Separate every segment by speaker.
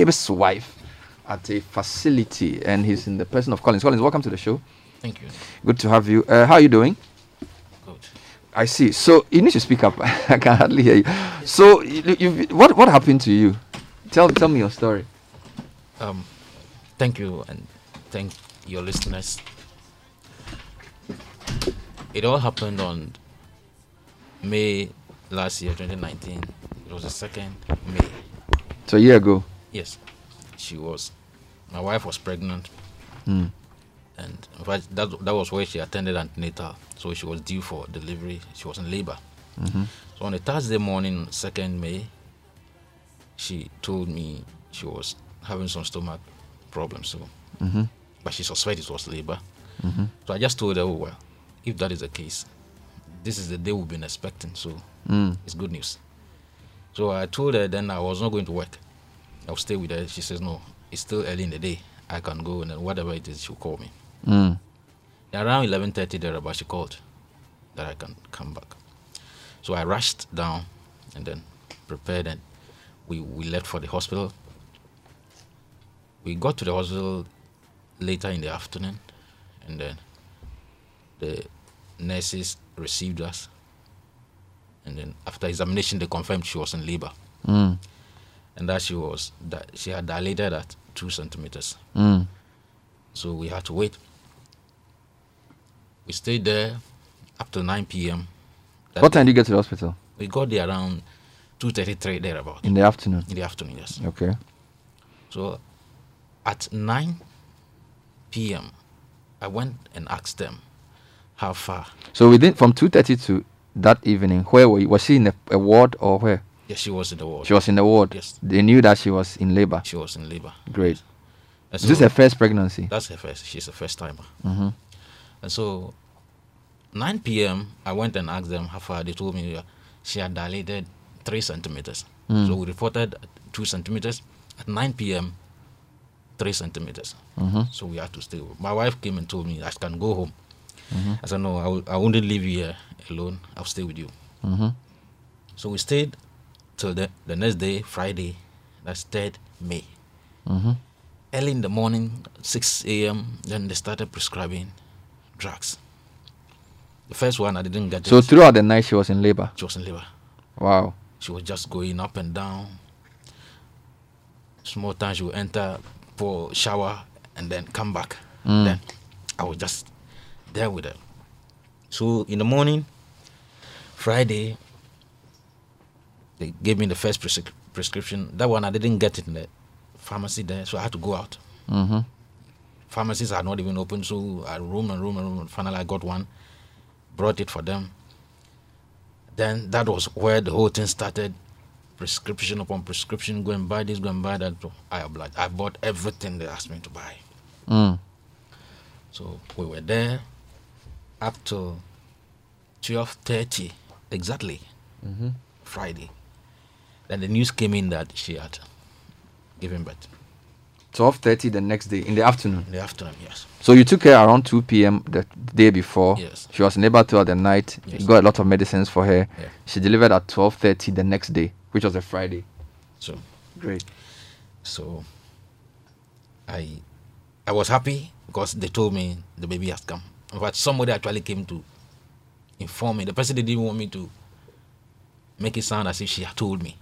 Speaker 1: Abe's wife at a facility, and he's in the person of Collins. Collins, welcome to the show.
Speaker 2: Thank you.
Speaker 1: Good to have you. Uh, how are you doing?
Speaker 2: Good.
Speaker 1: I see. So you need to speak up. I can hardly hear you. So you, you, what what happened to you? Tell tell me your story.
Speaker 2: Um, thank you, and thank your listeners. It all happened on May last year, 2019. It was the second May.
Speaker 1: So a year ago.
Speaker 2: Yes, she was. My wife was pregnant,
Speaker 1: Mm.
Speaker 2: and in fact, that that was where she attended antenatal. So she was due for delivery. She was in labor.
Speaker 1: hmm
Speaker 2: So on a Thursday morning, second May, she told me she was having some stomach problems. So,
Speaker 1: hmm
Speaker 2: but she suspected it was labor.
Speaker 1: hmm
Speaker 2: So I just told her, oh, well, if that is the case, this is the day we've been expecting. So
Speaker 1: Mm.
Speaker 2: it's good news. So I told her then I was not going to work. I'll stay with her. She says, no, it's still early in the day. I can go and then whatever it is, she'll call me.
Speaker 1: Mm.
Speaker 2: Around 11.30 thereabout, she called that I can come back. So I rushed down and then prepared and we, we left for the hospital. We got to the hospital later in the afternoon and then the nurses received us. And then after examination, they confirmed she was in labor
Speaker 1: Mm.
Speaker 2: And that she was that she had dilated at two centimeters.
Speaker 1: Mm.
Speaker 2: So we had to wait. We stayed there up to 9 p.m.
Speaker 1: What time did you get to the hospital?
Speaker 2: We got there around 2.33 thereabout
Speaker 1: In the afternoon.
Speaker 2: in the afternoon, yes.
Speaker 1: Okay.
Speaker 2: So at 9 p.m., I went and asked them how far.
Speaker 1: So within from two thirty to that evening, where were you? Was she in a, a ward or where?
Speaker 2: Yes, she was in the ward.
Speaker 1: She was in the ward.
Speaker 2: Yes,
Speaker 1: They knew that she was in labor.
Speaker 2: she was in labor.
Speaker 1: Great.
Speaker 2: And
Speaker 1: Is this her first pregnancy?
Speaker 2: That's her first. She's a first timer.
Speaker 1: Mm-hmm.
Speaker 2: And so 9 p.m., I went and asked them how far. They told me uh, she had dilated three centimeters.
Speaker 1: Mm.
Speaker 2: So we reported two centimeters. At 9 p.m., three centimeters.
Speaker 1: Mm-hmm.
Speaker 2: So we had to stay. My wife came and told me I can go home.
Speaker 1: Mm-hmm.
Speaker 2: I said, no, I, will, I wouldn't leave you here alone. I'll stay with you.
Speaker 1: Mm-hmm.
Speaker 2: So we stayed till the, the next day, Friday, that's 3rd May.
Speaker 1: Mm-hmm.
Speaker 2: Early in the morning, 6 a.m., then they started prescribing drugs. The first one, I didn't get
Speaker 1: So
Speaker 2: it.
Speaker 1: throughout the night she was in labor.
Speaker 2: She was in labor.
Speaker 1: Wow.
Speaker 2: She was just going up and down. Small time she would enter for shower and then come back.
Speaker 1: Mm.
Speaker 2: Then I was just there with her. So in the morning, Friday, they gave me the first prescrip- prescription. That one I didn't get it in the pharmacy there, so I had to go out.
Speaker 1: Mm-hmm.
Speaker 2: Pharmacies are not even open, so I room and room and roam. Finally, I got one, brought it for them. Then that was where the whole thing started. Prescription upon prescription, go and buy this, go and buy that. I obliged. I bought everything they asked me to buy.
Speaker 1: Mm.
Speaker 2: So we were there up to twelve thirty exactly
Speaker 1: Mm-hmm.
Speaker 2: Friday. Then the news came in that she had given birth
Speaker 1: Twelve thirty the next day in the afternoon.
Speaker 2: in the afternoon. Yes,
Speaker 1: So you took her around two p.m. the day before.
Speaker 2: yes,
Speaker 1: She was in labor throughout the night.
Speaker 2: Yes.
Speaker 1: You got a lot of medicines for her.
Speaker 2: Yeah.
Speaker 1: She delivered at twelve thirty the next day, which was a Friday.
Speaker 2: So
Speaker 1: Great.
Speaker 2: so I I was happy because they told me the baby has come. In fact, somebody actually came to inform me. The person didn't want me to make it sound as if she had told me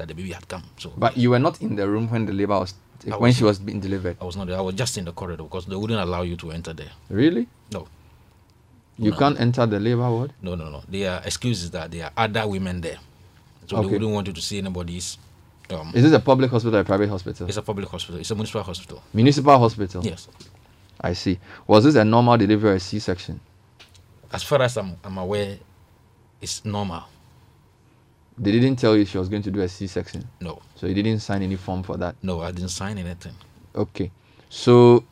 Speaker 2: that the baby had come. So
Speaker 1: But you were not in the room when the labor was
Speaker 2: I
Speaker 1: when
Speaker 2: was
Speaker 1: she was being delivered.
Speaker 2: I was not there. I was just in the corridor because they wouldn't allow you to enter there.
Speaker 1: Really?
Speaker 2: No.
Speaker 1: You
Speaker 2: No.
Speaker 1: can't enter the labor ward.
Speaker 2: No, no, no. Their excuse is that there are other women there. So
Speaker 1: Okay.
Speaker 2: they wouldn't want you to see anybody's. Um,
Speaker 1: Is this a public hospital or a private hospital?
Speaker 2: it's a public hospital. It's a municipal hospital.
Speaker 1: Municipal hospital.
Speaker 2: Yes.
Speaker 1: I see. Was this a normal delivery or a C-section?
Speaker 2: As far as I'm, I'm aware, it's normal.
Speaker 1: They didn't tell you she was going to do a C-section,
Speaker 2: No,
Speaker 1: so you didn't sign any form for that.
Speaker 2: no, I didn't sign anything.
Speaker 1: Okay. So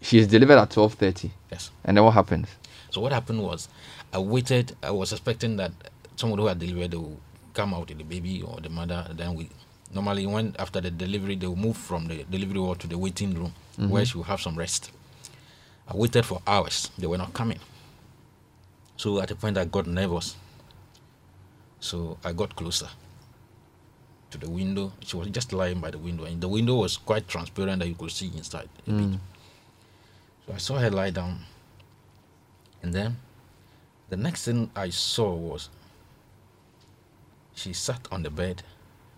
Speaker 1: she is delivered at twelve thirty,
Speaker 2: Yes.
Speaker 1: and then what happens?
Speaker 2: So what happened was, I waited. I was expecting that someone who had delivered will come out with the baby or the mother. Then we normally when after the delivery they will move from the delivery ward to the waiting room mm-hmm. where she will have some rest. I waited for hours. They were not coming. So at a point I got nervous. So I got closer. to the window. She was just lying by the window, and the window was quite transparent that you could see inside a bit. Mm. So I saw her lie down, and then the next thing I saw was she sat on the bed.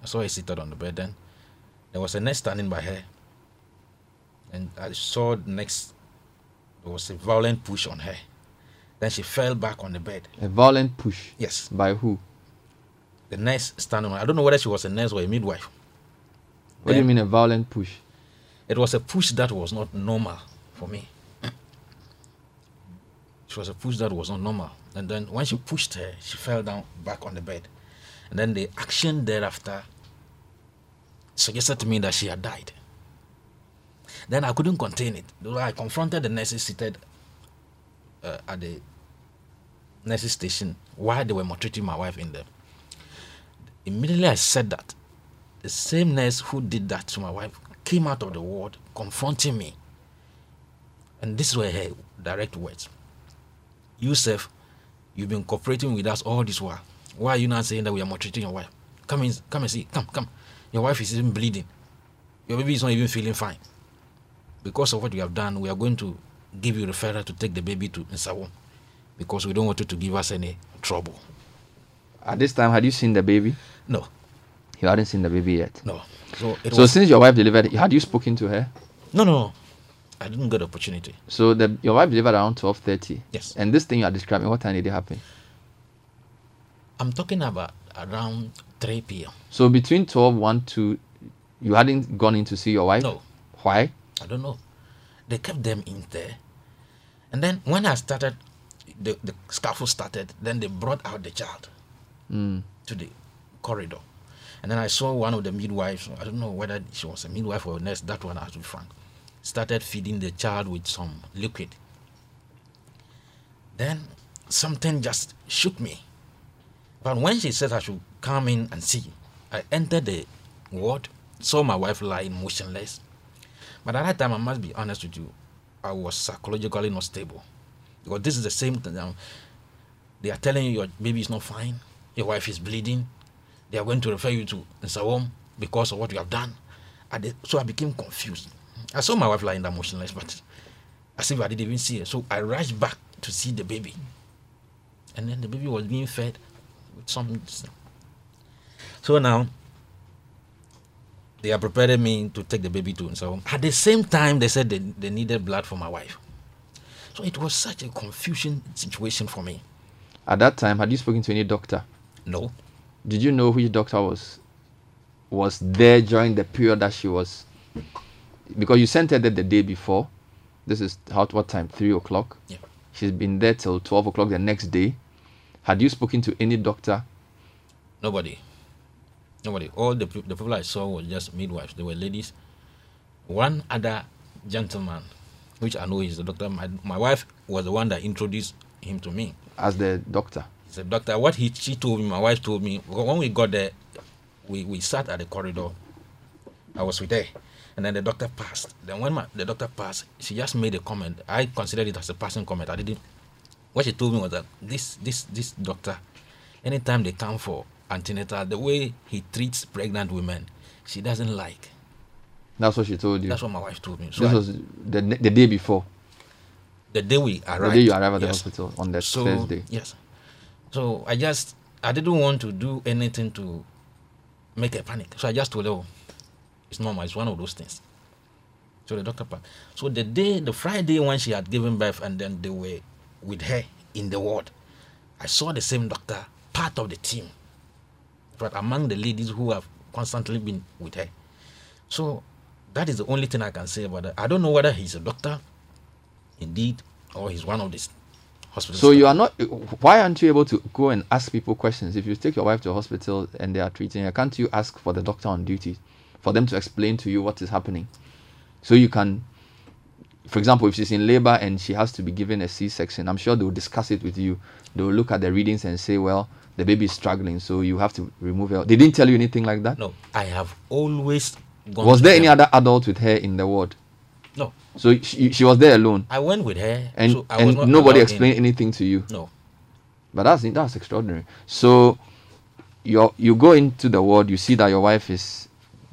Speaker 2: I saw her seated on the bed. Then there was a nurse standing by her, and I saw the next there was a violent push on her. Then she fell back on the bed.
Speaker 1: A violent push.
Speaker 2: Yes,
Speaker 1: By who?
Speaker 2: The nurse standing. on I don't know whether she was a nurse or a midwife.
Speaker 1: What do you mean a violent push?
Speaker 2: It was a push that was not normal for me. It was a push that was not normal. And then when she pushed her, she fell down back on the bed. And then the action thereafter suggested to me that she had died. Then I couldn't contain it. I confronted the nurses seated uh, at the nurses station while they were maltreating my wife in there. Immediately I said that, the same nurse who did that to my wife came out of the ward confronting me. And this were her direct words. Yusuf, you've been cooperating with us all this while. Why are you not saying that we are maltreating your wife? Come in, come and see. Come, come. Your wife is even bleeding. Your baby is not even feeling fine. Because of what you have done, we are going to give you referral to take the baby to Nsawam. Because we don't want you to give us any trouble.
Speaker 1: At this time, had you seen the baby?
Speaker 2: No,
Speaker 1: You hadn't seen the baby yet.
Speaker 2: no. So it
Speaker 1: So
Speaker 2: was
Speaker 1: since your wife delivered, had you spoken to her?
Speaker 2: no, no. I didn't get the opportunity.
Speaker 1: So the your wife delivered around twelve thirty.
Speaker 2: Yes.
Speaker 1: And this thing you are describing, what time did it happen?
Speaker 2: I'm talking about around 3 p.m.
Speaker 1: So between 12, 1, 2, you hadn't gone in to see your wife?
Speaker 2: No,
Speaker 1: Why?
Speaker 2: I don't know. They kept them in there. And then when I started, the, the scaffold started, then they brought out the child
Speaker 1: Mm.
Speaker 2: to the corridor. And then I saw one of the midwives, I don't know whether she was a midwife or a nurse, that one I have to be frank, started feeding the child with some liquid. Then something just shook me. But when she said I should come in and see, I entered the ward, saw my wife lying motionless. But at that time, I must be honest with you, I was psychologically not stable. Because this is the same thing. um, They are telling you your baby is not fine, your wife is bleeding, they are going to refer you to Nsawam because of what you have done. So I became confused. I saw my wife lying there motionless, but as if I didn't even see her. So I rushed back to see the baby. And then the baby was being fed with some. So now they are preparing me to take the baby to Nsawam. At the same time, they said they, they needed blood for my wife. So it was such a confusion situation for me.
Speaker 1: At that time, had you spoken to any doctor?
Speaker 2: No,
Speaker 1: Did you know which doctor was was there during the period that she was? Because you sent her there the day before. This is how what time? Three o'clock.
Speaker 2: Yeah.
Speaker 1: She's been there till twelve o'clock the next day. Had you spoken to any doctor?
Speaker 2: Nobody. Nobody. All the, the people I saw were just midwives. They were ladies. One other gentleman, which I know is the doctor. My, my wife was the one that introduced him to me.
Speaker 1: as the doctor.
Speaker 2: He said, Doctor, what he she told me, my wife told me, when we got there, we, we sat at the corridor. I was with her. And then the doctor passed. Then when my, the doctor passed, she just made a comment. I considered it as a passing comment. I didn't. What she told me was that this this this doctor, anytime they come for antenatal, the way he treats pregnant women, she doesn't like.
Speaker 1: That's what she told you.
Speaker 2: That's what my wife told me. So
Speaker 1: this
Speaker 2: I-
Speaker 1: was the the day before.
Speaker 2: the day we arrived.
Speaker 1: The day you arrived at the
Speaker 2: yes.
Speaker 1: hospital on that
Speaker 2: so
Speaker 1: Thursday.
Speaker 2: yes so i just i didn't want to do anything to make a panic. So i just told her oh, it's normal. It's one of those things. So the doctor part. so the day the friday when she had given birth and then they were with her in the ward i saw the same doctor part of the team but among the ladies who have constantly been with her. So that is the only thing i can say about that. I don't know whether he's a doctor indeed or he's one of these hospital
Speaker 1: So
Speaker 2: staff.
Speaker 1: you are not. Why aren't you able to go and ask people questions? If you take your wife to a hospital and they are treating her, can't you ask for the doctor on duty, for them to explain to you what is happening, so you can. For example, if she's in labor and she has to be given a C-section, I'm sure they will discuss it with you. They will look at the readings and say, "Well, the baby is struggling, so you have to remove her." They didn't tell you anything like that.
Speaker 2: No, I have always gone.
Speaker 1: Was there any other adult with her in the ward?
Speaker 2: No,
Speaker 1: So she, she was there alone,
Speaker 2: I went with her,
Speaker 1: and
Speaker 2: so I was not
Speaker 1: and nobody
Speaker 2: allowed in.
Speaker 1: explained anything to you.
Speaker 2: No,
Speaker 1: But that's that's extraordinary. So you you go into the ward, you see that your wife is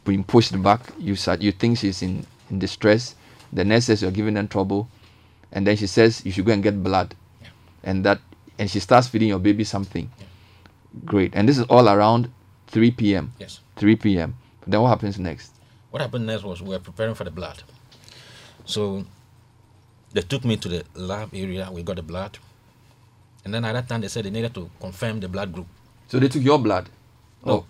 Speaker 1: being pushed back. You you think she's in, in distress. The nurse says you're giving them trouble, and then she says you should go and get blood,
Speaker 2: Yeah.
Speaker 1: and that and she starts feeding your baby something. Great, and this is all around 3 p.m.
Speaker 2: Yes.
Speaker 1: 3 p.m. Then what happens next?
Speaker 2: What happened next was we were preparing for the blood. So they took me to the lab area. We got the blood, and then at that time they said they needed to confirm the blood group.
Speaker 1: So they took your blood.
Speaker 2: No.
Speaker 1: Oh,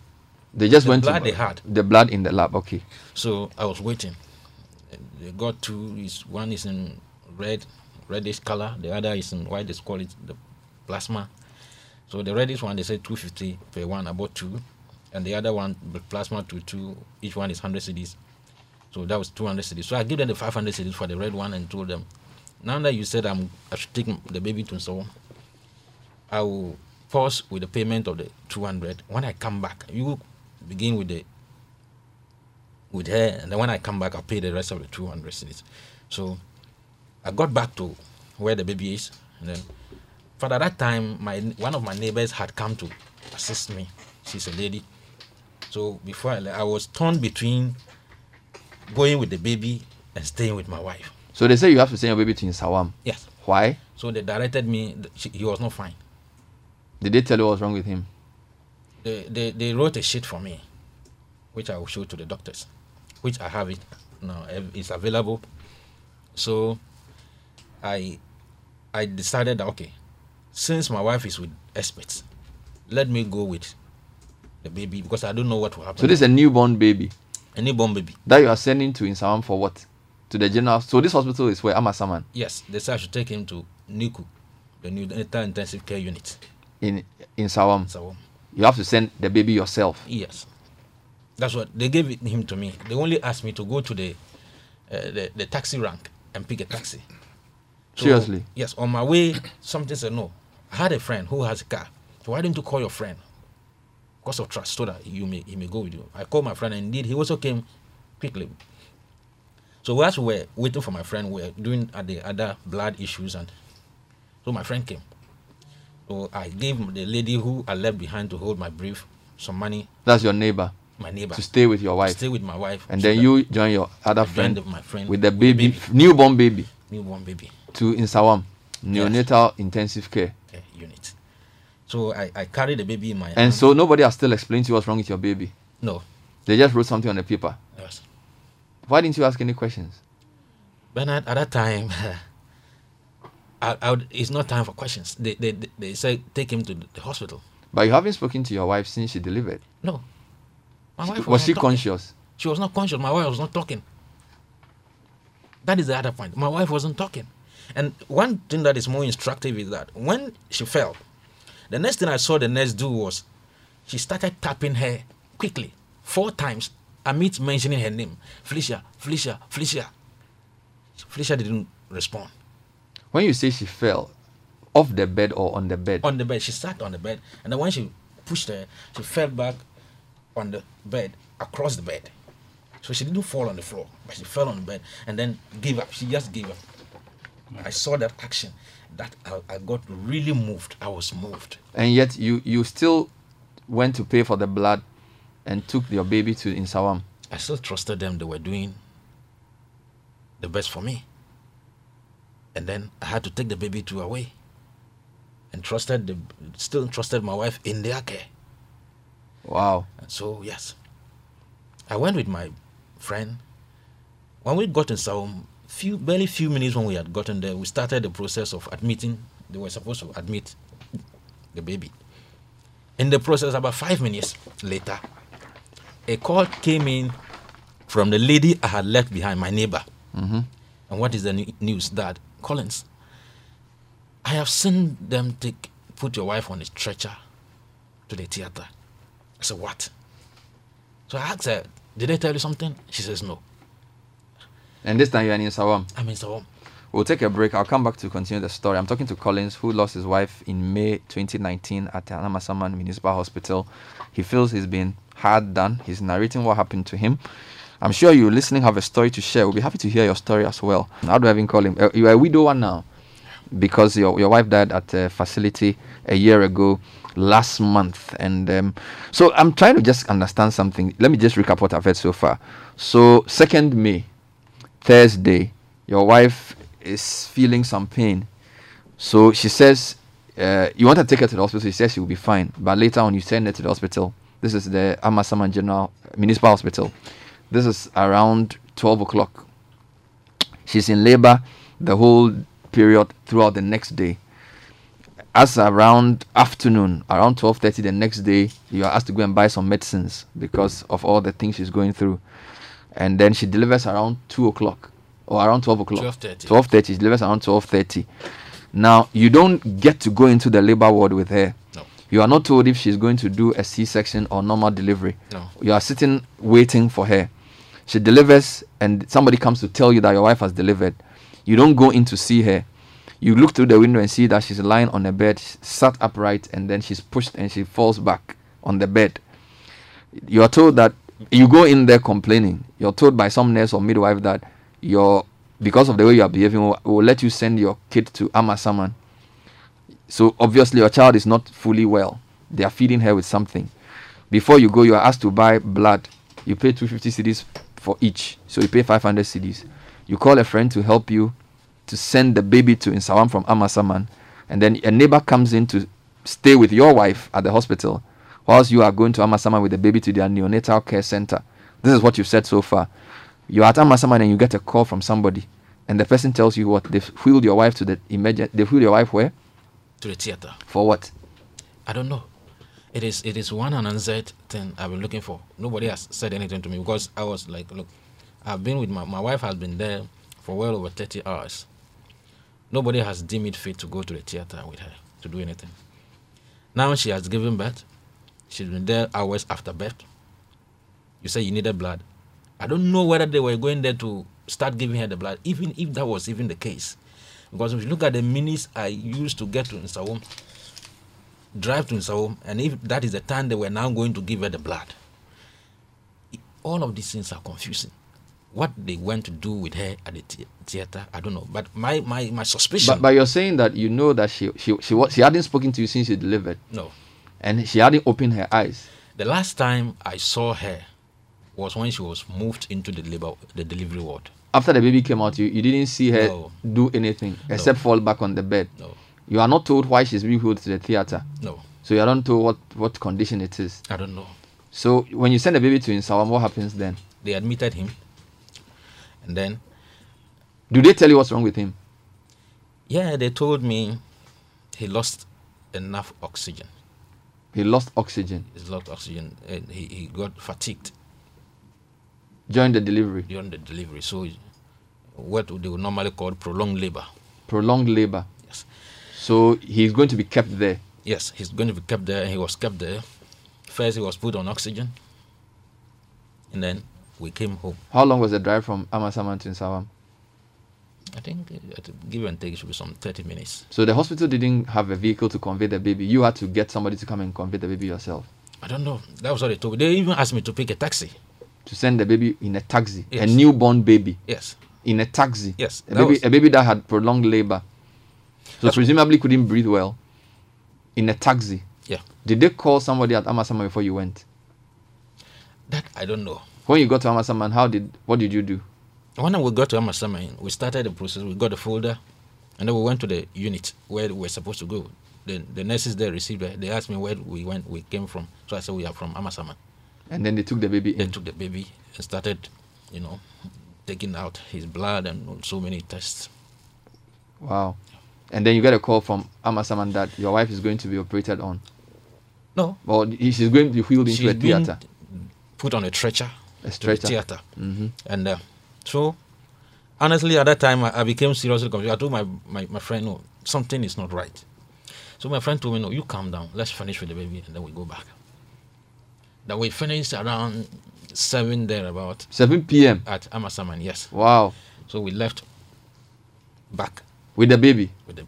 Speaker 1: they just went to
Speaker 2: The
Speaker 1: went
Speaker 2: blood
Speaker 1: to
Speaker 2: they had.
Speaker 1: the blood in the lab. Okay.
Speaker 2: So I was waiting. They got two. Is one is in red, reddish color. The other is in white. They call it the plasma. So the reddish one they said 250 per one, about two, and the other one the plasma to two. Each one is 100 cedis. So that was 200 cedis. So I give them the 500 cedis for the red one and told them, now that you said I'm, I should take the baby to so I will pause with the payment of the 200. When I come back, you begin with the with her, and then when I come back, I'll pay the rest of the 200 cedis. So I got back to where the baby is, and then for at that time, my one of my neighbors had come to assist me. She's a lady. So before I, I was torn between going with the baby and staying with my wife.
Speaker 1: So they say you have to send your baby to Nsawam.
Speaker 2: Yes.
Speaker 1: Why?
Speaker 2: So they directed me. She, he was not fine.
Speaker 1: Did they tell you what's wrong with him?
Speaker 2: They, they they wrote a sheet for me, which I will show to the doctors, which I have it now. It's available. So I I decided that okay, since my wife is with experts, let me go with the baby because I don't know what will happen.
Speaker 1: So this is a newborn baby
Speaker 2: a newborn baby.
Speaker 1: that you are sending to Nsawam for what? To the general. So this hospital is where Amasaman
Speaker 2: Yes, they said I should take him to NICU, the new intensive care unit.
Speaker 1: in Nsawam.
Speaker 2: So
Speaker 1: You have to send the baby yourself.
Speaker 2: Yes, that's what they gave it, him to me. They only asked me to go to the uh, the, the taxi rank and pick a taxi. So,
Speaker 1: Seriously?
Speaker 2: Yes. On my way, something said no. I had a friend who has a car. So why don't you call your friend? Because of trust, so that you may he may go with you. I called my friend, and indeed he also came quickly. So as we were waiting for my friend, we were doing at the other blood issues, and so my friend came. So I gave the lady who I left behind to hold my brief some money
Speaker 1: That's your neighbor
Speaker 2: my neighbor
Speaker 1: to stay with your
Speaker 2: to
Speaker 1: wife.
Speaker 2: stay with my wife
Speaker 1: And
Speaker 2: so
Speaker 1: then you join your other
Speaker 2: joined
Speaker 1: friend
Speaker 2: my friend
Speaker 1: with the baby,
Speaker 2: baby.
Speaker 1: newborn baby,
Speaker 2: newborn baby
Speaker 1: to Nsawam, neonatal intensive care.
Speaker 2: unit so I, I carried the baby in my hand.
Speaker 1: And
Speaker 2: hand.
Speaker 1: so nobody has still explained to you what's wrong with your baby.
Speaker 2: no
Speaker 1: They just wrote something on the paper.
Speaker 2: yes
Speaker 1: Why didn't you ask any questions?
Speaker 2: Bernard at that time I, I would, it's not time for questions they, they, they, they said take him to the hospital
Speaker 1: But you haven't spoken to your wife since she delivered.
Speaker 2: no my wife
Speaker 1: Was she
Speaker 2: talking.
Speaker 1: conscious?
Speaker 2: she was not conscious my wife was not talking that is the other point my wife wasn't talking and one thing that is more instructive is that when she fell the next thing i saw the nurse do was she started tapping her quickly. Four times amidst mentioning her name. Felicia felicia felicia. Felicia didn't respond.
Speaker 1: When you say she fell off the bed or on the bed,
Speaker 2: on the bed. She sat on the bed. And then when she pushed her she fell back on the bed across the bed. So she didn't fall on the floor but she fell on the bed and then gave up. She just gave up. I saw that action that I, I got really moved i was moved
Speaker 1: and yet you you still went to pay for the blood and took your baby to Nsawam.
Speaker 2: i still trusted them they were doing the best for me and then i had to take the baby to away and trusted the still trusted my wife in their care
Speaker 1: Wow.
Speaker 2: And so yes, I went with my friend. When we got in Saum, few barely few minutes when we had gotten there, we started the process of admitting. They were supposed to admit the baby. In the process, about five minutes later, a call came in from the lady I had left behind, my neighbor.
Speaker 1: hmm
Speaker 2: And what is the news? That Collins, I have seen them take put your wife on a stretcher to the theater. I said, what? So I asked her, did they tell you something? She says, no.
Speaker 1: And this time you're in Nsawam.
Speaker 2: I'm in so
Speaker 1: We'll take a break. I'll come back to continue the story. I'm talking to Collins, who lost his wife in May 2019 at the Anamasaman Municipal Hospital. He feels he's been hard done. He's narrating what happened to him. I'm sure you listening have a story to share. We'll be happy to hear your story as well. How do I even call him? Uh, you're a widower now because your, your wife died at a facility a year ago. last month. And um, so I'm trying to just understand something. Let me just recap what I've heard so far. So, 2nd May, Thursday, your wife is feeling some pain. So she says, uh, You want to take her to the hospital? She says she will be fine. But later on, you send her to the hospital. This is the Amasaman General Municipal Hospital. This is around 12 o'clock. She's in labor the whole period throughout the next day as around afternoon around 12.30 the next day you are asked to go and buy some medicines because of all the things she's going through and then she delivers around 2 o'clock. Or around 12 o'clock.
Speaker 2: 12:30.
Speaker 1: 12.30 she delivers around 12.30 now you don't get to go into the labor ward with her.
Speaker 2: No.
Speaker 1: you are not told if she's going to do a c-section or normal delivery.
Speaker 2: No.
Speaker 1: you are sitting waiting for her. She delivers and somebody comes to tell you that your wife has delivered. You don't go in to see her. You look through the window and see that she's lying on a bed sat upright and then she's pushed and she falls back on the bed. You are told that you go in there complaining you're told by some nurse or midwife that you're because of the way you are behaving will, will let you send your kid to amasaman. So obviously your child is not fully well. They are feeding her with something. Before you go you are asked to buy blood. You pay 250 cedis for each. So you pay 500 cedis. You call a friend to help you to send the baby to Nsawam from Amasaman. And then a neighbor comes in to stay with your wife at the hospital whilst you are going to Amasaman with the baby to their neonatal care center this is what you've said so far you're at Amasaman and you get a call from somebody and the person tells you what they've wheeled your wife to the emergent they've wheeled your wife where
Speaker 2: To the theater.
Speaker 1: for what
Speaker 2: I don't know. It is it is one unanswered thing I've been looking for. Nobody has said anything to me because I was like, look, I've been with my my wife has been there for well over thirty hours. Nobody has deemed it fit to go to the theater with her to do anything. Now she has given birth. She's been there hours after birth. You say you needed blood. I don't know whether they were going there to start giving her the blood, even if that was even the case. Because if you look at the minutes I used to get to Nsawam, drive to Nsawam, and if that is the time they were now going to give her the blood, all of these things are confusing. What they went to do with her at the thea- theater, I don't know. But my my my suspicion,
Speaker 1: but, but you're saying that you know that she she she, she hadn't spoken to you since you delivered
Speaker 2: no.
Speaker 1: And she hadn't opened her eyes.
Speaker 2: The last time I saw her was when she was moved into the labor the delivery ward.
Speaker 1: after the baby came out you, you didn't see her
Speaker 2: No.
Speaker 1: do anything except fall back on the bed.
Speaker 2: No,
Speaker 1: you are not told why she's being wheeled to the theater.
Speaker 2: No,
Speaker 1: so you are not told what what condition it is.
Speaker 2: I don't know.
Speaker 1: so when you send the baby to Nsawam what happens then?
Speaker 2: They admitted him, and then
Speaker 1: do they tell you what's wrong with him?
Speaker 2: Yeah, they told me he lost enough oxygen.
Speaker 1: He lost oxygen
Speaker 2: He lost oxygen, and he, he got fatigued.
Speaker 1: during the delivery
Speaker 2: during the delivery. So, what they would normally call prolonged labor.
Speaker 1: prolonged labor
Speaker 2: Yes,
Speaker 1: so he's going to be kept there
Speaker 2: yes, he's going to be kept there, and he was kept there. First, he was put on oxygen, and then we came home.
Speaker 1: how long was the drive from Amasaman to Nsawam
Speaker 2: I think, to give and take, it should be some thirty minutes.
Speaker 1: so the hospital didn't have a vehicle to convey the baby you had to get somebody to come and convey the baby yourself
Speaker 2: I don't know. That was what they told me. They even asked me to pick a taxi.
Speaker 1: to send the baby in a taxi a newborn baby
Speaker 2: Yes,
Speaker 1: in a taxi
Speaker 2: yes.
Speaker 1: a baby
Speaker 2: was-
Speaker 1: a baby that had prolonged labor so
Speaker 2: That's-
Speaker 1: presumably couldn't breathe well in a taxi
Speaker 2: Yeah.
Speaker 1: did they call somebody at Amasaman before you went
Speaker 2: that I don't know.
Speaker 1: when you got to Amasaman how did what did you do
Speaker 2: When we got to Amasaman, we started the process. We got the folder, and then we went to the unit where we were supposed to go. The, the nurses there received it. They asked me where we went, we came from. So I said we are from Amasaman.
Speaker 1: and then they took the baby
Speaker 2: They
Speaker 1: in
Speaker 2: took the baby and started, you know, taking out his blood and so many tests.
Speaker 1: wow and then you get a call from Amasaman that your wife is going to be operated on
Speaker 2: No,
Speaker 1: he- she's going to be wheeled into
Speaker 2: she's
Speaker 1: a theater
Speaker 2: put on a stretcher,
Speaker 1: a
Speaker 2: the
Speaker 1: stretcher
Speaker 2: theater,
Speaker 1: hmm
Speaker 2: and uh, so honestly, at that time, I, I became seriously confused. I told my, my my friend, no, something is not right. So my friend told me, no, you calm down. Let's finish with the baby, and then we go back. That we finished around seven there about
Speaker 1: 7 p.m
Speaker 2: at Amasaman. Yes,
Speaker 1: wow
Speaker 2: so we left back
Speaker 1: with the baby
Speaker 2: with the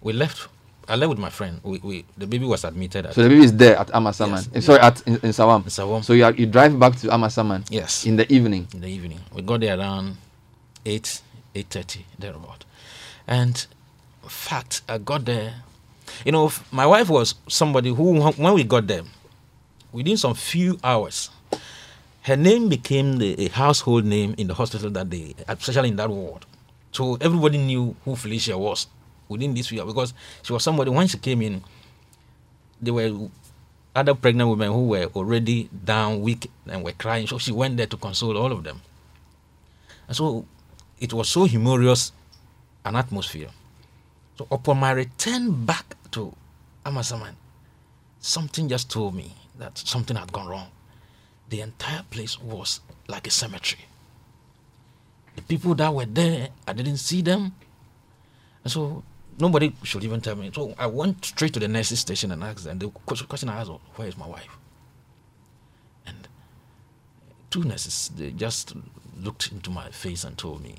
Speaker 2: we left. I left with my friend. We, we the baby was admitted at
Speaker 1: so the baby is there at Amasaman
Speaker 2: Yes.
Speaker 1: Eh, sorry at in, in Sawam
Speaker 2: Sawam.
Speaker 1: so you, are, you drive back to Amasaman
Speaker 2: yes
Speaker 1: in the evening
Speaker 2: in the evening. We got there around eight eight thirty thereabout, and fact I got there. You know, my wife was somebody who, when we got there, within some few hours, her name became the, a household name in the hospital that day, especially in that ward. So everybody knew who Felicia was within this year because she was somebody, when she came in, there were other pregnant women who were already down, weak, and were crying. So she went there to console all of them. And so it was so humorous an atmosphere. So upon my return back to Amasaman, something just told me that something had gone wrong. The entire place was like a cemetery. The people that were there, I didn't see them. And so nobody should even tell me. So I went straight to the nurses station and asked them. The question I asked was, Where is my wife? And two nurses, they just looked into my face and told me,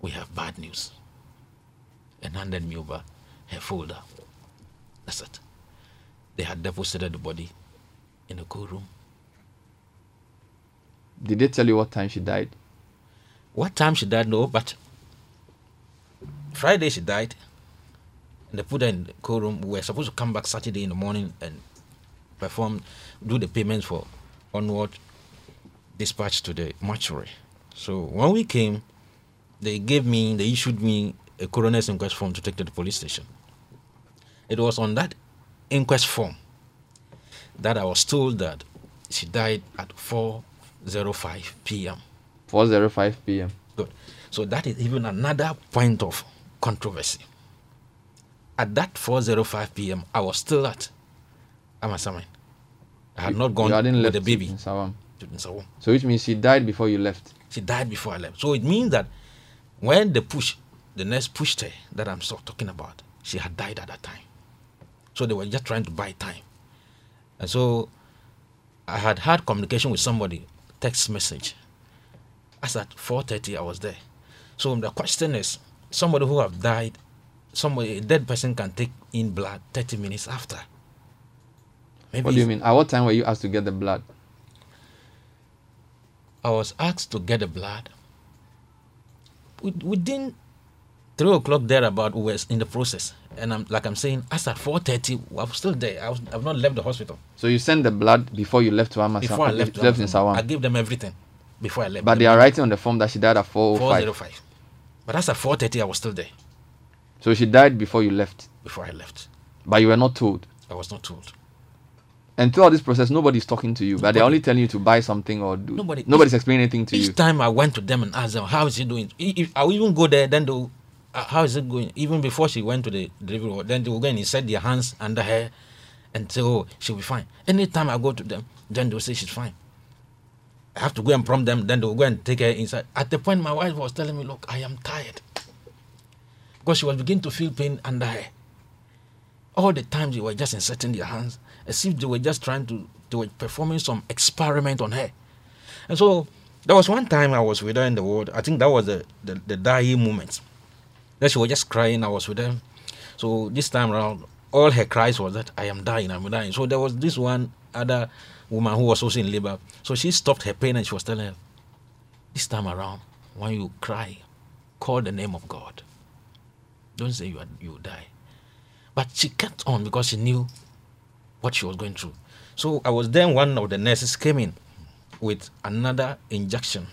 Speaker 2: We have bad news. And handed me over her folder. That's it. They had deposited the body in the cold room.
Speaker 1: Did they tell you what time she died?
Speaker 2: What time she died? No, but Friday she died. And they put her in the cold room. We were supposed to come back Saturday in the morning and perform, do the payments for onward dispatch to the mortuary. So when we came, they gave me, they issued me a coroner's inquest form to take to the police station. It was on that inquest form that I was told that she died at 4:05 p.m.
Speaker 1: 4:05 p.m.
Speaker 2: Good. So that is even another point of controversy. At that 4:05 p.m., I was still at Amasaman. I had
Speaker 1: You-
Speaker 2: not gone with
Speaker 1: left
Speaker 2: the baby
Speaker 1: in Sawam.
Speaker 2: to Nsawam.
Speaker 1: So which means she died before you left.
Speaker 2: She died before I left. So it means that when the push, the nurse pushed her that I'm so talking about, she had died at that time. So they were just trying to buy time. And so I had had communication with somebody, text message. As at 4.30, I was there. So the question is, somebody who have died, somebody, a dead person can take in blood 30 minutes after. Maybe
Speaker 1: What do you mean? At what time were you asked to get the blood?
Speaker 2: I was asked to get the blood. With- Within three o'clock thereabout, we were in the process, and I'm like I'm saying, as at four thirty, I was still there. I was I've not left the hospital.
Speaker 1: So you sent the blood before you left to Amasa.
Speaker 2: Before I left,
Speaker 1: left in
Speaker 2: I gave them everything before I left.
Speaker 1: But they are writing on the form that she died at
Speaker 2: four
Speaker 1: 4:05.
Speaker 2: But as at four thirty, I was still there
Speaker 1: So she died before you left,
Speaker 2: before I left.
Speaker 1: but you were not told.
Speaker 2: I was not told.
Speaker 1: And throughout this process, nobody's talking to you, but they're only telling you to buy something or do.
Speaker 2: Nobody-
Speaker 1: Nobody's explaining anything to
Speaker 2: Each
Speaker 1: you.
Speaker 2: Each time I went to them and asked them, "How is he doing?" If I will even go there, then they, uh, how is it going? Even before she went to the delivery, ward, then they will go and insert their hands under her and say, "Oh, she'll be fine." Anytime I go to them, then they will say she's fine. I have to go and prompt them. Then they will go and take her inside. At the point, my wife was telling me, "Look, I am tired," because she was beginning to feel pain under her. All the time they were just inserting their hands, as if they were just trying to, they were performing some experiment on her. And so there was one time I was with her in the ward. I think that was the, the, the dying moment. Then she was just crying. I was with her. So this time around, all her cries was that I am dying, I'm dying. So there was this one other woman who was also in labor. So she stopped her pain and she was telling her, This time around, when you cry, call the name of God. Don't say you, are, you die. But she kept on because she knew what she was going through. So I was then one of the nurses came in with another injection.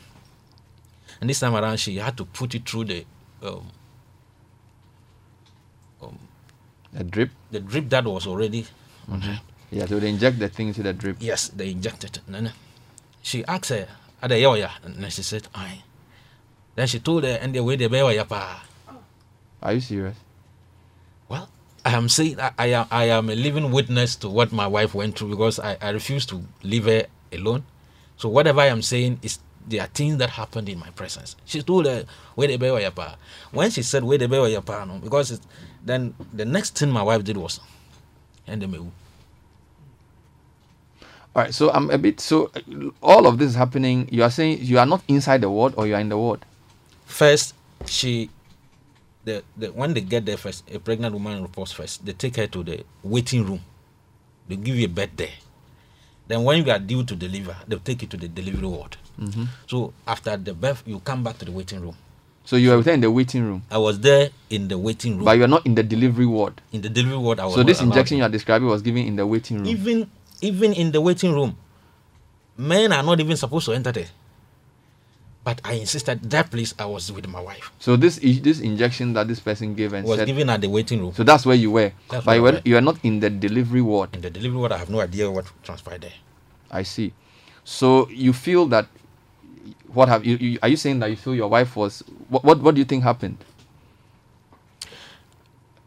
Speaker 2: And this time around, she had to put it through the um,
Speaker 1: A drip.
Speaker 2: the drip that was already on her.
Speaker 1: Yeah, so they inject the thing into the drip.
Speaker 2: Yes, they injected it. And then she asked her, Are they yeah? And then she said, Aye. Then she told her, and the way they bear pa.
Speaker 1: Are you serious?
Speaker 2: Well, I am saying I, I am I am a living witness to what my wife went through because I, I refuse to leave her alone. So whatever I am saying is there are things that happened in my presence. She told her where the bear yapa. When she said where the bear yapa, no, because it, then the next thing my wife did was and the
Speaker 1: All right. So I'm a bit. So all of this is happening. You are saying you are not inside the ward, or you are in the ward.
Speaker 2: First, she, the, the when they get there first, a pregnant woman reports first. They take her to the waiting room. They give you a bed there. Then when you are due to deliver, they'll take you to the delivery ward. Mm-hmm. So after the birth, you come back to the waiting room.
Speaker 1: So you were there in the waiting room,
Speaker 2: I was there in the waiting room.
Speaker 1: but you are not in the delivery ward.
Speaker 2: in the delivery ward, I was
Speaker 1: So this injection you are describing was given in the waiting room.
Speaker 2: even even in the waiting room, men are not even supposed to enter there. But I insisted that place I was with my wife.
Speaker 1: So this this injection that this person gave and
Speaker 2: Was
Speaker 1: said,
Speaker 2: given at the waiting room.
Speaker 1: so that's where you were.
Speaker 2: That's
Speaker 1: but you were. you are not in the delivery ward.
Speaker 2: In the delivery ward, I have no idea what transpired there.
Speaker 1: I see. So you feel that what have you, you are you saying that you feel your wife was what what, what do you think happened?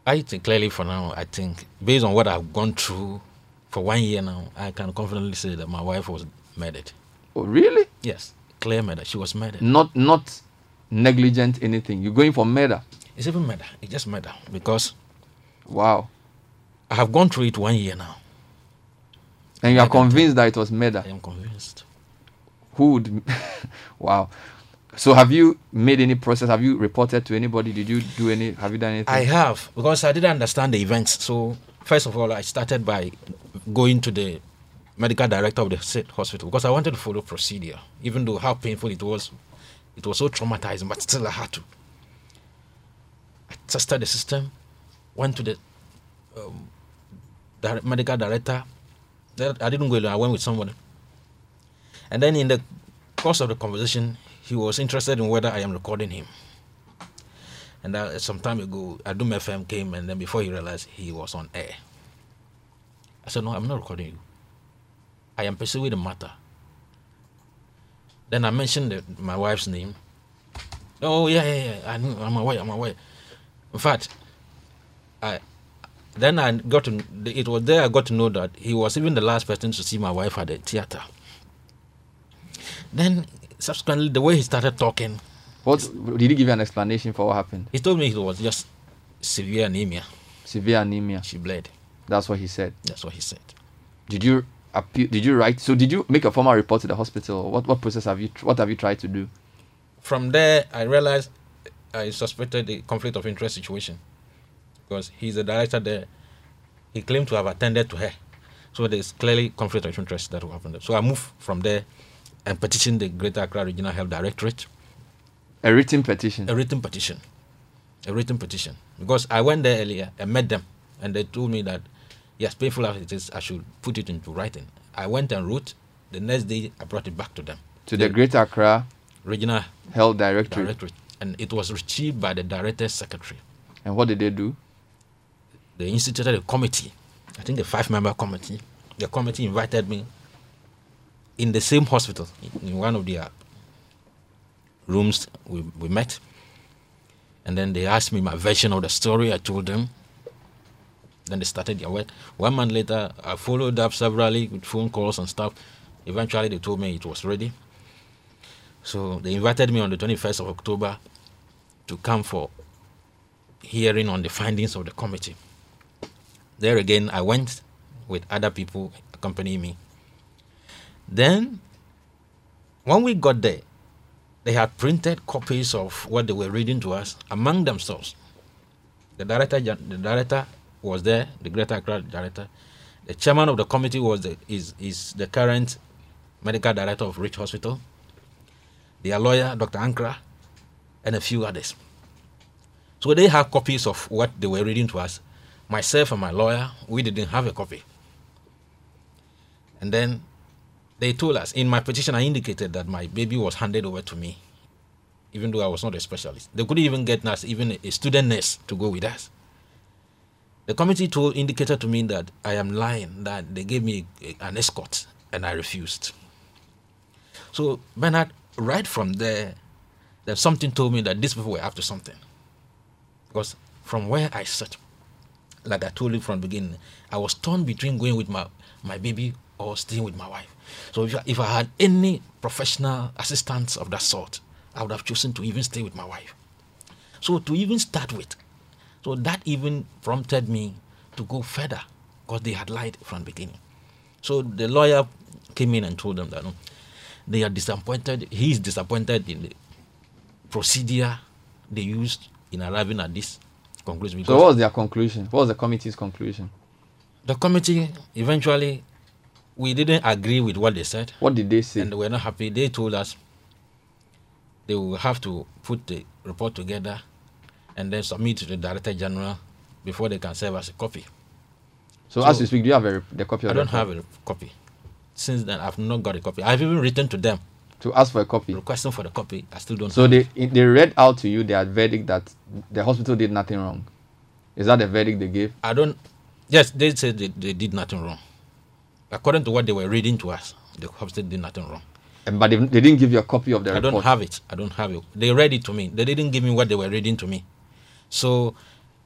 Speaker 2: I think clearly for now, I think based on what I've gone through for one year now, I can confidently say that my wife was murdered.
Speaker 1: Oh really?
Speaker 2: Yes, clear murder. She was murdered.
Speaker 1: Not not negligent anything. You're going for murder.
Speaker 2: It's even murder. It's just murder because
Speaker 1: Wow.
Speaker 2: I have gone through it one year now.
Speaker 1: And you are convinced that it was murder.
Speaker 2: I am convinced.
Speaker 1: Who would wow. So have you made any process? Have you reported to anybody? Did you do any have you done anything?
Speaker 2: I have because I didn't understand the events. So first of all, I started by going to the medical director of the state hospital because I wanted to follow procedure, even though how painful it was. It was so traumatizing, but still I had to. I tested the system, went to the um, di- medical director. I didn't go alone. I went with somebody. And then in the course of the conversation, he was interested in whether I am recording him. And that, some time ago, Adom FM came, and then before he realized he was on air, I said, No, I'm not recording you. I am pursuing the matter. Then I mentioned the, my wife's name. Oh, yeah, yeah, yeah. I knew, I'm aware, I'm aware. In fact, I then I got to, it was there I got to know that he was even the last person to see my wife at the theater. Then, subsequently, the way he started talking,
Speaker 1: what did he give you an explanation for what happened?
Speaker 2: he told me it was just severe anemia.
Speaker 1: Severe anemia.
Speaker 2: She bled.
Speaker 1: That's what he said.
Speaker 2: That's what he said.
Speaker 1: Did you appeal did you write so did you make a formal report to the hospital? What what process have you what have you tried to do?
Speaker 2: From there, I realized I suspected a conflict of interest situation because he's the director there. He claimed to have attended to her. So there's clearly conflict of interest that will happen there. So I moved from there and petitioned the Greater Accra Regional Health Directorate,
Speaker 1: A written petition.
Speaker 2: a written petition. A written petition. Because I went there earlier and met them and they told me that, yes, painful as it is, I should put it into writing. I went and wrote. The next day, I brought it back to them.
Speaker 1: to the Greater Accra
Speaker 2: Regional
Speaker 1: Health Directorate.
Speaker 2: Directorate. And it was received by the Director's Secretary.
Speaker 1: And what did they do?
Speaker 2: they instituted a committee, I think a five member committee. The committee invited me in the same hospital, in- in one of their rooms. We, we met. And then they asked me my version of the story. I told them. Then they started their work. One month later, I followed up severally with phone calls and stuff. Eventually, they told me it was ready. So they invited me on the 21st of October to come for hearing on the findings of the committee. There again, I went with other people accompanying me. Then, when we got there, they had printed copies of what they were reading to us among themselves. The director, the director was there, the Greater Accra director. The chairman of the committee was the, is, is the current medical director of Ridge Hospital. Their lawyer, Dr. Ankara, and a few others. So they have copies of what they were reading to us. Myself and my lawyer, we didn't have a copy. And then they told us in my petition, I indicated that my baby was handed over to me, even though I was not a specialist. They couldn't even get us, even a student nurse, to go with us. The committee told indicated to me that I am lying, that they gave me an escort, and I refused. So Bernard, right from there, then something told me that these people were after something. Because from where I sat, like I told you from the beginning, I was torn between going with my, my baby or staying with my wife. So if I, if I had any professional assistance of that sort, I would have chosen to even stay with my wife. So to even start with, so that even prompted me to go further because they had lied from the beginning. So the lawyer came in and told them that no, they are disappointed. He is disappointed in the procedure they used in arriving at this conclusion.
Speaker 1: So what was their conclusion? What was the committee's conclusion?
Speaker 2: the committee eventually, we didn't agree with what they said,
Speaker 1: What did they say?
Speaker 2: and we're not happy. They told us they will have to put the report together and then submit to the director general before they can serve as a copy.
Speaker 1: So,
Speaker 2: So-
Speaker 1: as you speak, do you have a, the copy of
Speaker 2: I don't have a copy. Since then, I've not got a copy. I've even written to them
Speaker 1: to ask for a copy.
Speaker 2: requesting for the copy. I still don't.
Speaker 1: So they they read out to you their verdict that the hospital did nothing wrong. Is that the verdict they gave?
Speaker 2: I don't. Yes, they said they, they did nothing wrong. According to what they were reading to us, the hospital did nothing wrong.
Speaker 1: And, but they, they didn't give you a copy of the
Speaker 2: I
Speaker 1: report.
Speaker 2: don't have it. I don't have it. They read it to me. They didn't give me what they were reading to me. So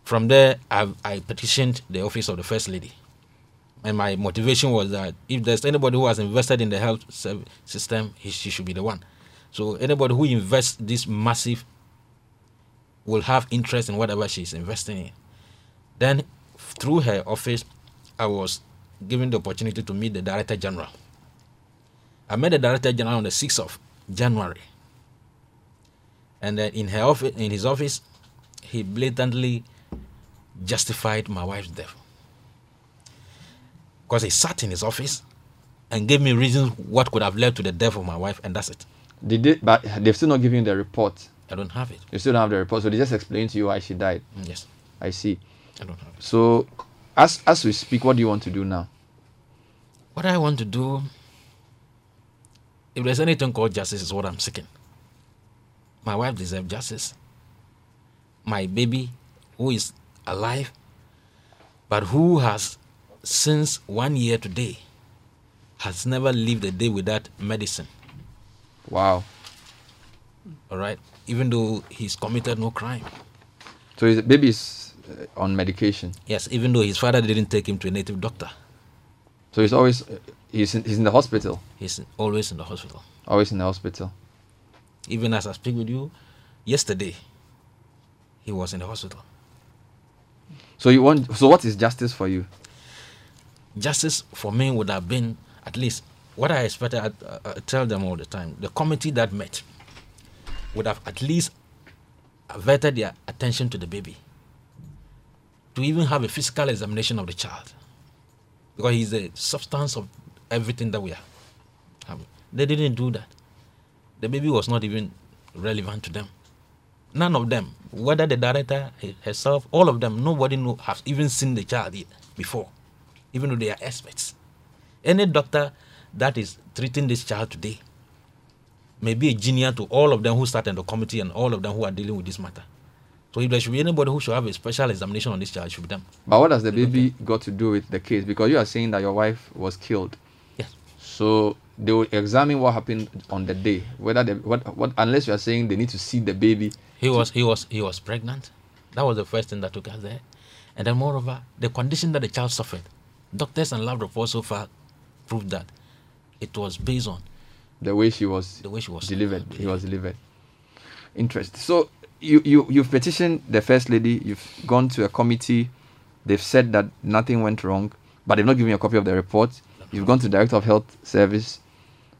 Speaker 2: from there, I, I petitioned the office of the first lady. And my motivation was that if there's anybody who has invested in the health system, he, she should be the one. So anybody who invests this massive will have interest in whatever she's investing in. Then through her office, I was given the opportunity to meet the director general. I met the director general on the 6th of January. And then in her office, in his office, he blatantly justified my wife's death. Because he sat in his office and gave me reasons what could have led to the death of my wife, and that's it.
Speaker 1: They did, but they've still not given you the report.
Speaker 2: I don't have it.
Speaker 1: You still don't have the report, so they just explained to you why she died.
Speaker 2: Mm, Yes,
Speaker 1: I see.
Speaker 2: I don't have it.
Speaker 1: So, as as we speak, what do you want to do now?
Speaker 2: What I want to do, if there's anything called justice, is what I'm seeking. My wife deserves justice. My baby, who is alive, but who has, since one year today, has never lived a day without medicine.
Speaker 1: Wow.
Speaker 2: All right, even though he's committed no crime.
Speaker 1: So his baby is uh, on medication.
Speaker 2: Yes, even though his father didn't take him to a native doctor,
Speaker 1: So he's always uh, he's in, he's in the hospital.
Speaker 2: he's always in the hospital.
Speaker 1: Always in the hospital.
Speaker 2: Even as I speak with you, yesterday, he was in the hospital.
Speaker 1: So you want so what is justice for you?
Speaker 2: justice for me would have been at least what I expected. I, I, I tell them all the time. The committee that met would have at least averted their attention to the baby, to even have a physical examination of the child, because he's the substance of everything that we are having. They didn't do that. The baby was not even relevant to them. None of them, whether the director herself, all of them, nobody know, has even seen the child yet before, even though they are experts. Any doctor that is treating this child today may be a genius to all of them who sat in the committee and all of them who are dealing with this matter. So if there should be anybody who should have a special examination on this child, it should be them.
Speaker 1: But what does the baby got to do with the case? Because you are saying that your wife was killed.
Speaker 2: Yes.
Speaker 1: So they will examine what happened on the day. Whether they what what unless you are saying they need to see the baby.
Speaker 2: He was he was he was pregnant. That was the first thing that took us there. And then moreover, the condition that the child suffered, doctors and lab reports so far proved that it was based on
Speaker 1: The way she was
Speaker 2: the way she was
Speaker 1: delivered. He was delivered. Interesting. So you you you've petitioned the first lady. You've gone to a committee. They've said that nothing went wrong, but they've not given you a copy of the report. You've gone to the director of health service,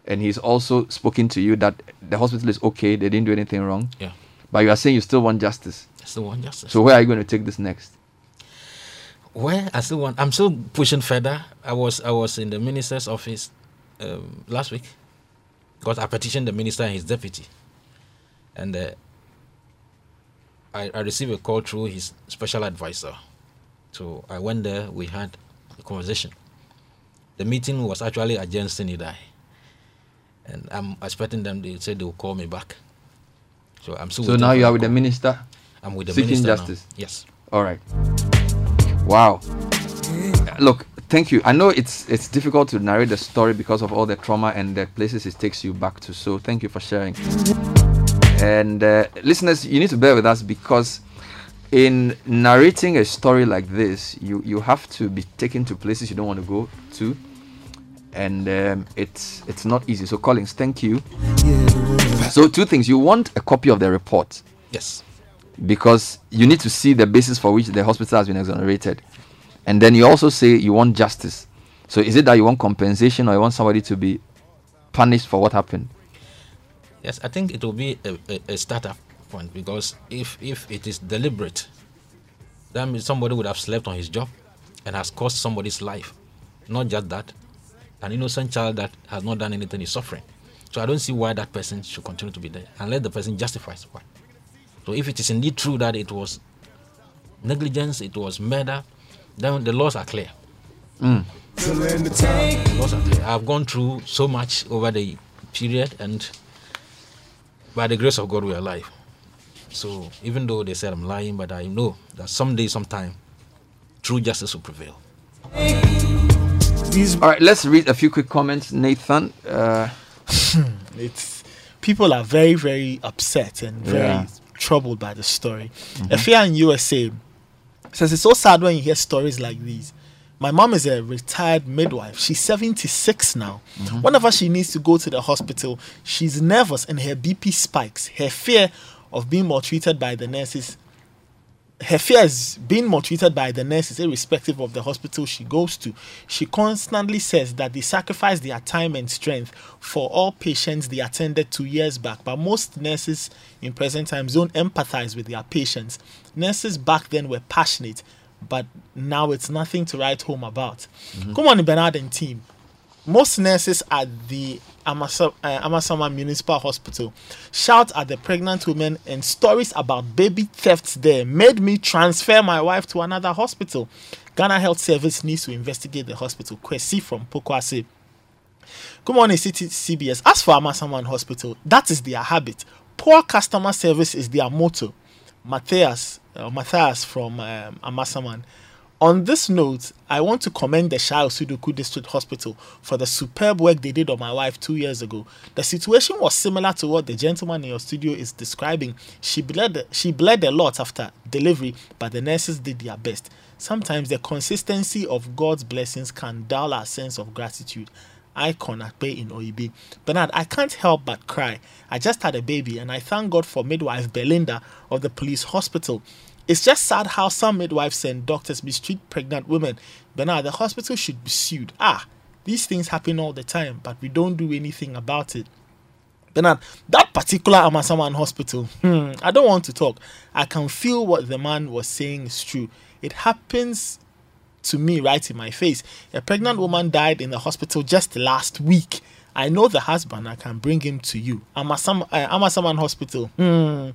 Speaker 1: and he's also spoken to you that the hospital is okay. They didn't do anything wrong.
Speaker 2: Yeah.
Speaker 1: But you are saying you still want justice.
Speaker 2: I still want justice.
Speaker 1: So where are you going to take this next?
Speaker 2: where I still want I'm still pushing further. I was I was in the minister's office um, last week because I petitioned the minister and his deputy. And uh, I, I received a call through his special advisor. So I went there, we had a conversation. The meeting was actually adjourned sine die. And I'm expecting them, they said they will call me back. So I'm still
Speaker 1: So now you are with the minister.
Speaker 2: I'm with the
Speaker 1: seeking
Speaker 2: minister now.
Speaker 1: justice.
Speaker 2: Yes.
Speaker 1: All right. Wow. Look, thank you. I know it's it's difficult to narrate the story because of all the trauma and the places it takes you back to. So thank you for sharing. And uh, listeners, you need to bear with us because in narrating a story like this, you you have to be taken to places you don't want to go to, and um, it's it's not easy. So Collins, thank you. So two things: you want a copy of the report
Speaker 2: Yes.
Speaker 1: because you need to see the basis for which the hospital has been exonerated. And then you also say you want justice. So is it that you want compensation or you want somebody to be punished for what happened?
Speaker 2: Yes, I think it will be a, a, a startup point because if if it is deliberate, that means somebody would have slept on his job and has cost somebody's life. Not just that, an innocent child that has not done anything is suffering. So I don't see why that person should continue to be there and let the person justify why. So if it is indeed true that it was negligence, it was murder, then the laws are clear.
Speaker 1: Mm.
Speaker 2: Laws are clear. I've gone through so much over the period, and by the grace of God, we are alive. So even though they said I'm lying, but I know that someday, sometime, true justice will prevail.
Speaker 1: All right, let's read a few quick comments, Nathan. Uh,
Speaker 3: it's people are very, very upset and very
Speaker 1: Yeah.
Speaker 3: troubled by the story. Afia in USA says it's so sad when you hear stories like these. My mom is a retired midwife. She's 76 now. Whenever she needs to go to the hospital, she's nervous and her BP spikes. Her fear of being maltreated by the nurses her fear is being maltreated by the nurses, irrespective of the hospital she goes to. She constantly says that they sacrifice their time and strength for all patients they attended two years back. But most nurses in present times don't empathize with their patients. Nurses back then were passionate, but now it's nothing to write home about. Mm-hmm. Come on, Bernard and team most nurses at the Amasa, uh, Amasama Municipal Hospital shout at the pregnant women and stories about baby thefts there made me transfer my wife to another hospital. Ghana Health Service needs to investigate the hospital. Kwesi from Pokuase. Good morning, Citi CBS. As for Amasaman Hospital, that is their habit. Poor customer service is their motto. Matthias, uh, Matthias from um, Amasaman. On this note, I want to commend the Shai Osudoku District Hospital for the superb work they did on my wife two years ago. The situation was similar to what the gentleman in your studio is describing. She bled, she bled a lot after delivery, but the nurses did their best. Sometimes the consistency of God's blessings can dull our sense of gratitude. Icon Akpe in Oyibi. Bernard, I can't help but cry. I just had a baby and I thank God for midwife Belinda of the police hospital. It's just sad how some midwives and doctors mistreat pregnant women. Bernard, the hospital should be sued. Ah, these things happen all the time, but we don't do anything about it. Bernard, that particular Amasaman hospital, hmm, I don't want to talk. I can feel what the man was saying is true. It happens to me right in my face. A pregnant woman died in the hospital just last week. I know the husband. I can bring him to you. Amasam, uh, Amasaman Hospital. Hmm.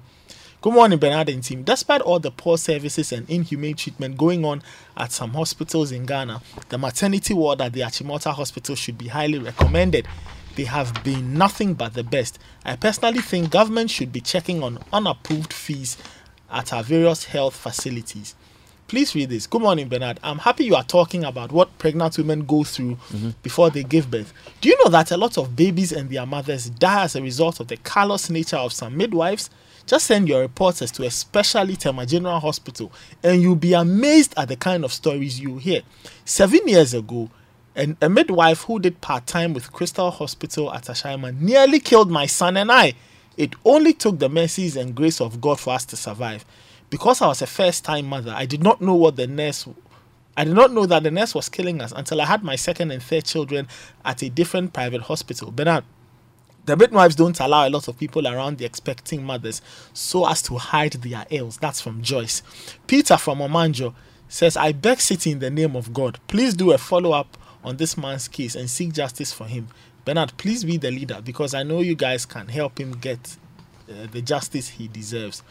Speaker 3: Good morning, Bernard and team. Despite all the poor services and inhumane treatment going on at some hospitals in Ghana, the maternity ward at the Achimota Hospital should be highly recommended. They have been nothing but the best. I personally think government should be checking on unapproved fees at our various health facilities. Please read this. Good morning, Bernard. I'm happy you are talking about what pregnant women go through before they give birth. Do you know that a lot of babies and their mothers die as a result of the callous nature of some midwives? Just send your reporters to especially Tema General Hospital and you'll be amazed at the kind of stories you hear. Seven years ago, an, a midwife who did part time with Crystal Hospital at Ashaiman nearly killed my son and I. It only took the mercies and grace of God for us to survive. Because I was a first time mother, I did not know what the nurse I did not know that the nurse was killing us until I had my second and third children at a different private hospital. Bernard, the midwives don't allow a lot of people around the expecting mothers so as to hide their ills. That's from Joyce. Peter from Omanjo says, I beg Citi in the name of God, please do a follow up on this man's case and seek justice for him. Bernard, please be the leader because I know you guys can help him get uh, the justice he deserves.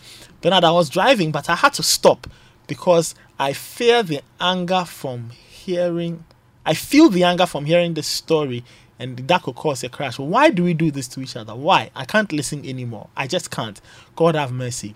Speaker 3: Bernard, I was driving, but I had to stop because I fear the anger from hearing. I feel the anger from hearing this story, and that could cause a crash. Why do we do this to each other? Why? I can't listen anymore. I just can't. God have mercy.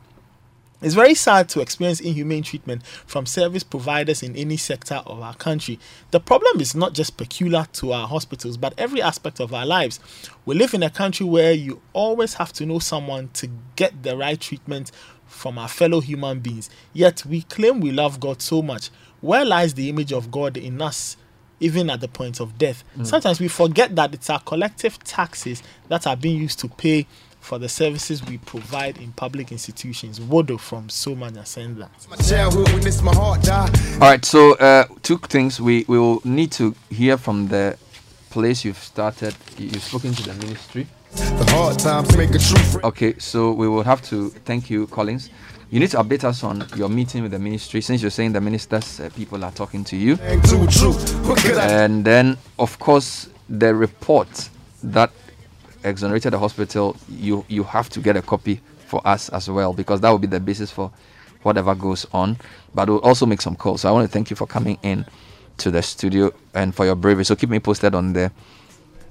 Speaker 3: It's very sad to experience inhumane treatment from service providers in any sector of our country. The problem is not just peculiar to our hospitals, but every aspect of our lives. We live in a country where you always have to know someone to get the right treatment from our fellow human beings. Yet we claim we love God so much. Where lies the image of God in us? Even at the point of death. Sometimes we forget that it's our collective taxes that are being used to pay for the services we provide in public institutions. Wodo from Somanya send that.
Speaker 4: My childhood witnessed my heart die.
Speaker 1: All right, so uh, two things. We, we will need to hear from the place you've started. You've spoken to the ministry.
Speaker 4: The hard times make a true friend.
Speaker 1: Okay, so we will have to thank you, Collins. You need to update us on your meeting with the ministry since you're saying the ministers, uh, people are talking to you.
Speaker 4: Ain't too true. What
Speaker 1: And then, of course, the report that exonerated the hospital, you you have to get a copy for us as well because that will be the basis for whatever goes on. But we'll also make some calls. So I want to thank you for coming in to the studio and for your bravery. So keep me posted on the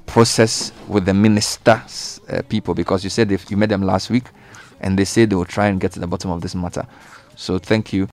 Speaker 1: process with the ministers uh, people because you said if you met them last week and they say they will try and get to the bottom of this matter. So thank you.